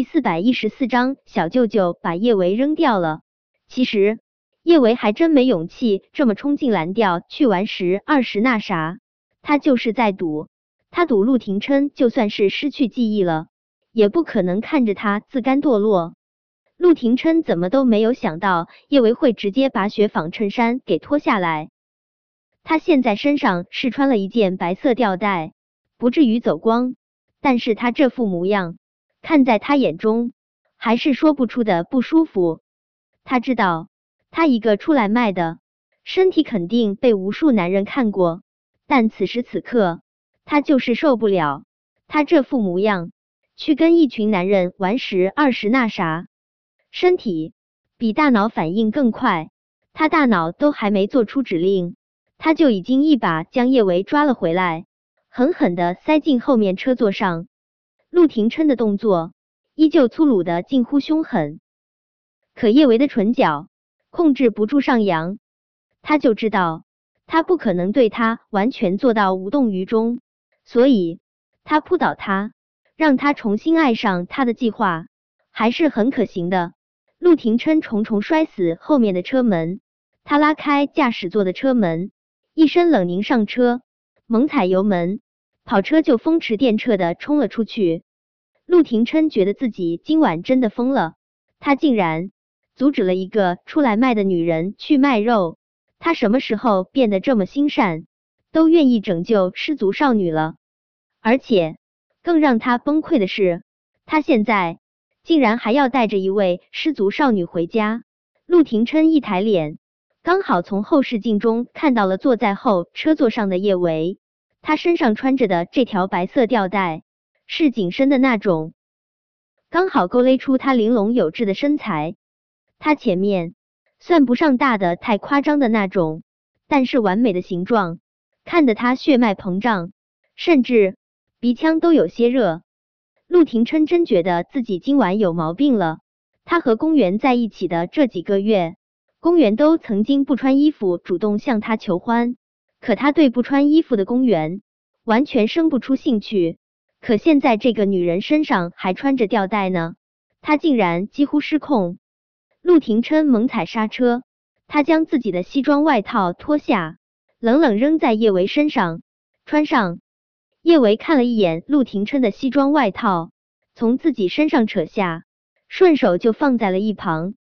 第四百一十四章，小舅舅把叶维扔掉了。其实叶维还真没勇气这么冲进蓝调去玩十二十那啥，他就是在赌，他赌陆廷琛就算是失去记忆了，也不可能看着他自甘堕落。陆廷琛怎么都没有想到叶维会直接把雪纺衬衫给脱下来。他现在身上是穿了一件白色吊带，不至于走光，但是他这副模样。看在他眼中，还是说不出的不舒服。他知道，他一个出来卖的，身体肯定被无数男人看过，但此时此刻，他就是受不了他这副模样，去跟一群男人玩十二十那啥。身体比大脑反应更快，他大脑都还没做出指令，他就已经一把将叶维抓了回来，狠狠的塞进后面车座上。陆廷琛的动作依旧粗鲁的近乎凶狠，可叶维的唇角控制不住上扬，他就知道他不可能对他完全做到无动于衷，所以他扑倒他，让他重新爱上他的计划还是很可行的。陆廷琛重重摔死后面的车门，他拉开驾驶座的车门，一身冷凝上车，猛踩油门。跑车就风驰电掣的冲了出去。陆廷琛觉得自己今晚真的疯了，他竟然阻止了一个出来卖的女人去卖肉。他什么时候变得这么心善，都愿意拯救失足少女了？而且更让他崩溃的是，他现在竟然还要带着一位失足少女回家。陆廷琛一抬脸，刚好从后视镜中看到了坐在后车座上的叶维。他身上穿着的这条白色吊带是紧身的那种，刚好勾勒出他玲珑有致的身材。他前面算不上大的太夸张的那种，但是完美的形状，看得他血脉膨胀，甚至鼻腔都有些热。陆廷琛真觉得自己今晚有毛病了。他和公园在一起的这几个月，公园都曾经不穿衣服主动向他求欢。可他对不穿衣服的公园完全生不出兴趣，可现在这个女人身上还穿着吊带呢，他竟然几乎失控。陆廷琛猛踩刹车，他将自己的西装外套脱下，冷冷扔在叶维身上，穿上。叶维看了一眼陆廷琛的西装外套，从自己身上扯下，顺手就放在了一旁。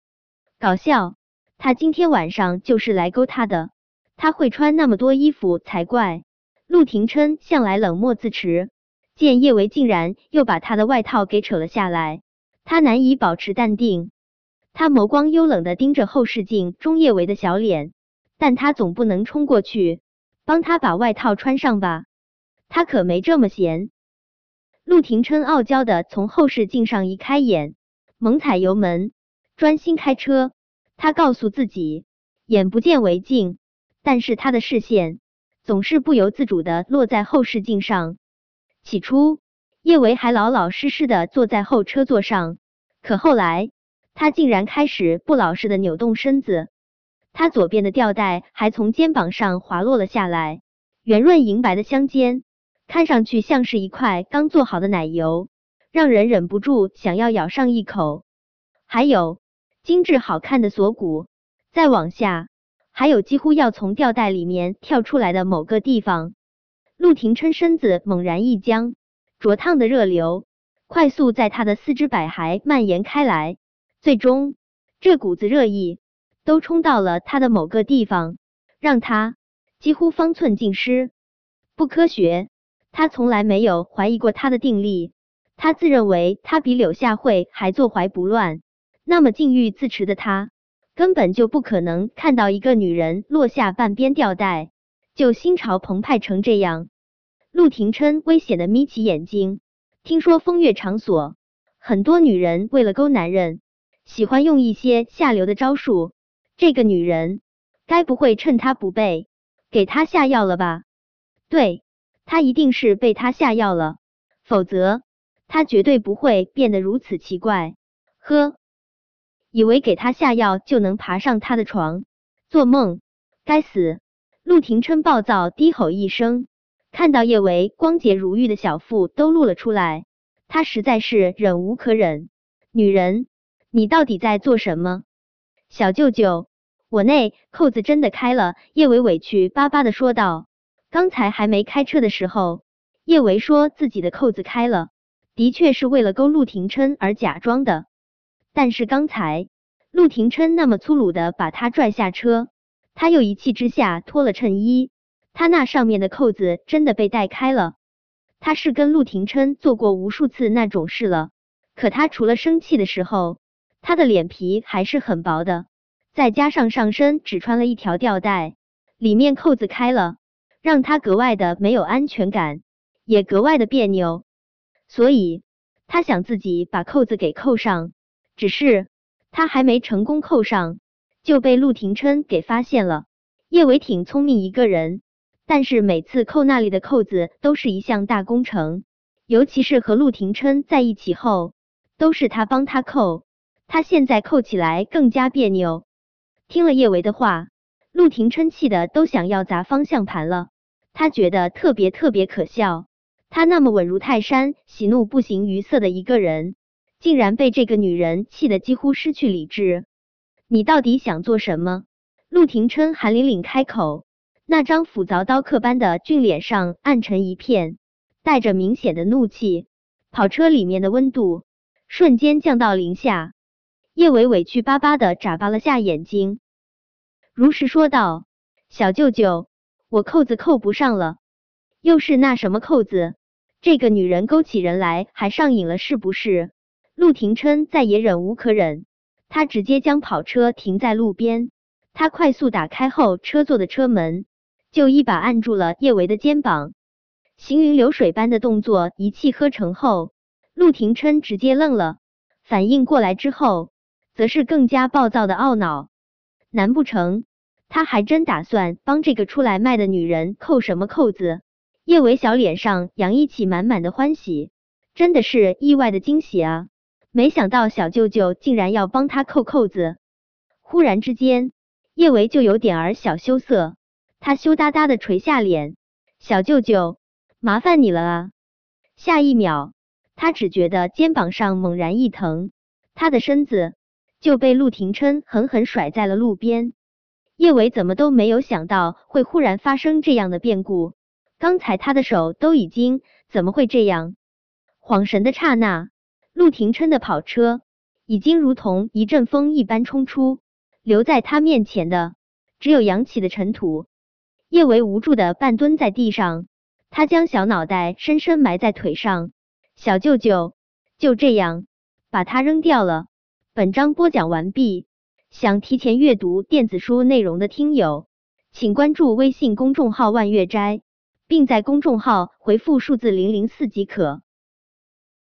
搞笑，他今天晚上就是来勾他的。他会穿那么多衣服才怪。陆廷琛向来冷漠自持，见叶维竟然又把他的外套给扯了下来，他难以保持淡定。他眸光幽冷的盯着后视镜中叶维的小脸，但他总不能冲过去帮他把外套穿上吧？他可没这么闲。陆廷琛傲娇的从后视镜上移开眼，猛踩油门，专心开车。他告诉自己，眼不见为净。但是他的视线总是不由自主的落在后视镜上。起初，叶维还老老实实的坐在后车座上，可后来他竟然开始不老实的扭动身子。他左边的吊带还从肩膀上滑落了下来，圆润银白的香肩看上去像是一块刚做好的奶油，让人忍不住想要咬上一口。还有精致好看的锁骨，再往下。还有几乎要从吊带里面跳出来的某个地方，陆廷琛身子猛然一僵，灼烫的热流快速在他的四肢百骸蔓延开来，最终这股子热意都冲到了他的某个地方，让他几乎方寸尽失。不科学，他从来没有怀疑过他的定力，他自认为他比柳下惠还坐怀不乱，那么禁欲自持的他。根本就不可能看到一个女人落下半边吊带就心潮澎湃成这样。陆廷琛危险的眯起眼睛，听说风月场所很多女人为了勾男人，喜欢用一些下流的招数。这个女人该不会趁他不备给他下药了吧？对，他一定是被他下药了，否则他绝对不会变得如此奇怪。呵。以为给他下药就能爬上他的床，做梦！该死！陆廷琛暴躁低吼一声，看到叶维光洁如玉的小腹都露了出来，他实在是忍无可忍。女人，你到底在做什么？小舅舅，我那扣子真的开了。叶维委屈巴巴的说道。刚才还没开车的时候，叶维说自己的扣子开了，的确是为了勾陆廷琛而假装的。但是刚才陆廷琛那么粗鲁的把他拽下车，他又一气之下脱了衬衣，他那上面的扣子真的被带开了。他是跟陆廷琛做过无数次那种事了，可他除了生气的时候，他的脸皮还是很薄的。再加上上身只穿了一条吊带，里面扣子开了。让他格外的没有安全感，也格外的别扭，所以他想自己把扣子给扣上。只是他还没成功扣上，就被陆廷琛给发现了。叶伟挺聪明一个人，但是每次扣那里的扣子都是一项大工程，尤其是和陆廷琛在一起后，都是他帮他扣，他现在扣起来更加别扭。听了叶维的话。陆廷琛气的都想要砸方向盘了，他觉得特别特别可笑。他那么稳如泰山、喜怒不形于色的一个人，竟然被这个女人气得几乎失去理智。你到底想做什么？陆廷琛寒凛凛开口，那张斧凿刀刻般的俊脸上暗沉一片，带着明显的怒气。跑车里面的温度瞬间降到零下。叶伟委屈巴巴的眨巴了下眼睛。如实说道：“小舅舅，我扣子扣不上了，又是那什么扣子？这个女人勾起人来还上瘾了，是不是？”陆廷琛再也忍无可忍，他直接将跑车停在路边，他快速打开后车座的车门，就一把按住了叶维的肩膀。行云流水般的动作一气呵成后，陆廷琛直接愣了，反应过来之后，则是更加暴躁的懊恼。难不成？他还真打算帮这个出来卖的女人扣什么扣子？叶维小脸上洋溢起满满的欢喜，真的是意外的惊喜啊！没想到小舅舅竟然要帮他扣扣子。忽然之间，叶维就有点儿小羞涩，他羞答答的垂下脸：“小舅舅，麻烦你了啊！”下一秒，他只觉得肩膀上猛然一疼，他的身子就被陆廷琛狠狠甩在了路边。叶伟怎么都没有想到会忽然发生这样的变故，刚才他的手都已经怎么会这样？恍神的刹那，陆廷琛的跑车已经如同一阵风一般冲出，留在他面前的只有扬起的尘土。叶维无助的半蹲在地上，他将小脑袋深深埋在腿上。小舅舅就这样把他扔掉了。本章播讲完毕。想提前阅读电子书内容的听友，请关注微信公众号“万月斋”，并在公众号回复数字零零四即可。